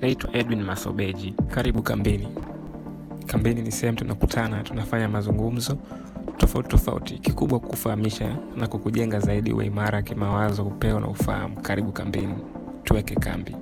Naitwa Edwin Masobeji. Karibu kambini. Kambini ni sehemu tunakutana, tunafanya mazungumzo tofauti tofauti, kikubwa kukufahamisha na kukujenga zaidi uwe imara kimawazo, upeo na ufahamu. Karibu kambini, tuweke kambi.